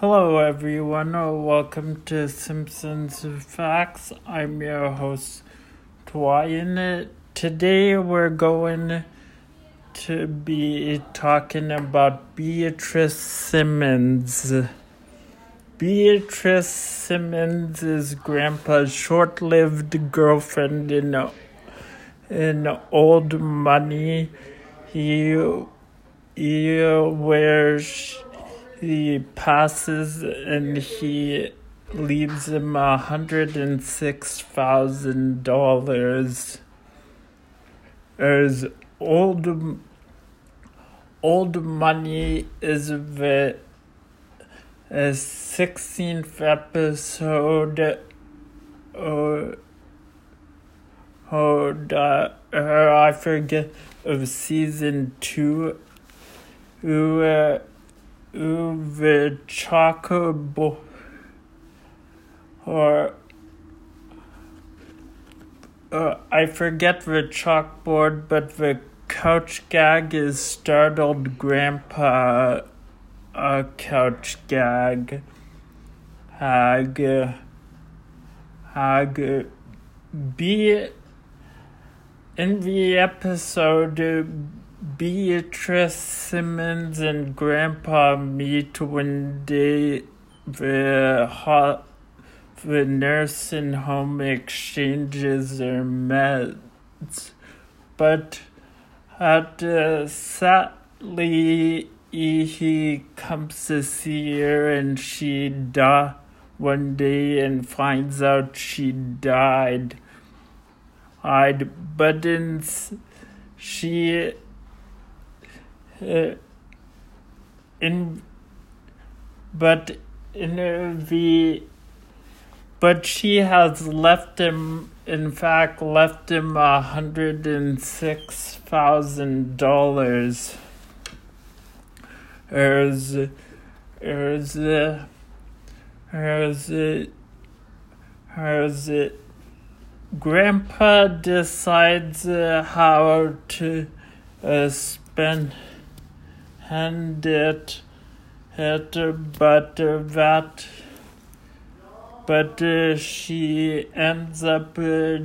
Hello, everyone. Welcome to Simpsons Facts. I'm your host, Dwayne. Today, we're going to be talking about Beatrice Simmons. Beatrice Simmons is Grandpa's short lived girlfriend in, in Old Money. He, he wears he passes and he leaves him a hundred and six thousand dollars as old old money is the 16th episode or or uh, I forget of season two uh, the chalkboard or uh, I forget the chalkboard, but the couch gag is startled grandpa. A couch gag. Hag. Hag. Be in the episode Beatrice Simmons and Grandpa meet when they the hot the nursing home exchanges their meds, but at uh, sadly he comes to see her and she died one day and finds out she died. I'd but in she uh, in but in the but she has left him in fact left him a hundred and six thousand dollars. As as as as grandpa decides uh, how to uh, spend and it, it but that but uh, she ends up uh,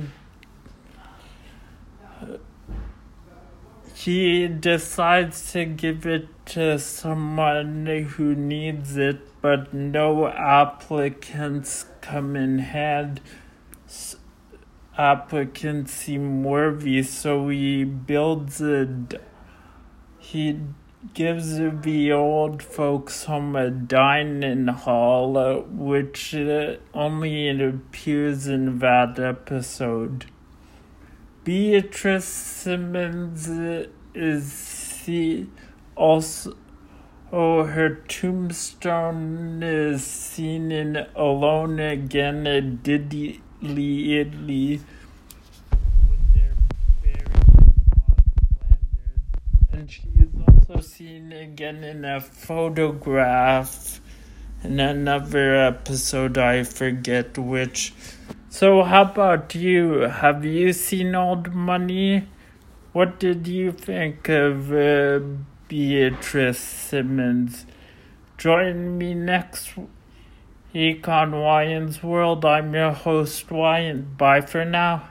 she decides to give it to someone who needs it but no applicants come in hand. Applicants seem worthy so he builds a he gives the old folks home a dining hall, which uh, only appears in that episode. Beatrice Simmons is see also oh her tombstone is seen in Alone Again at Diddley Idley and she is also seen again in a photograph in another episode. I forget which. So, how about you? Have you seen Old Money? What did you think of uh, Beatrice Simmons? Join me next Econ Wyans World. I'm your host, Wyan. Bye for now.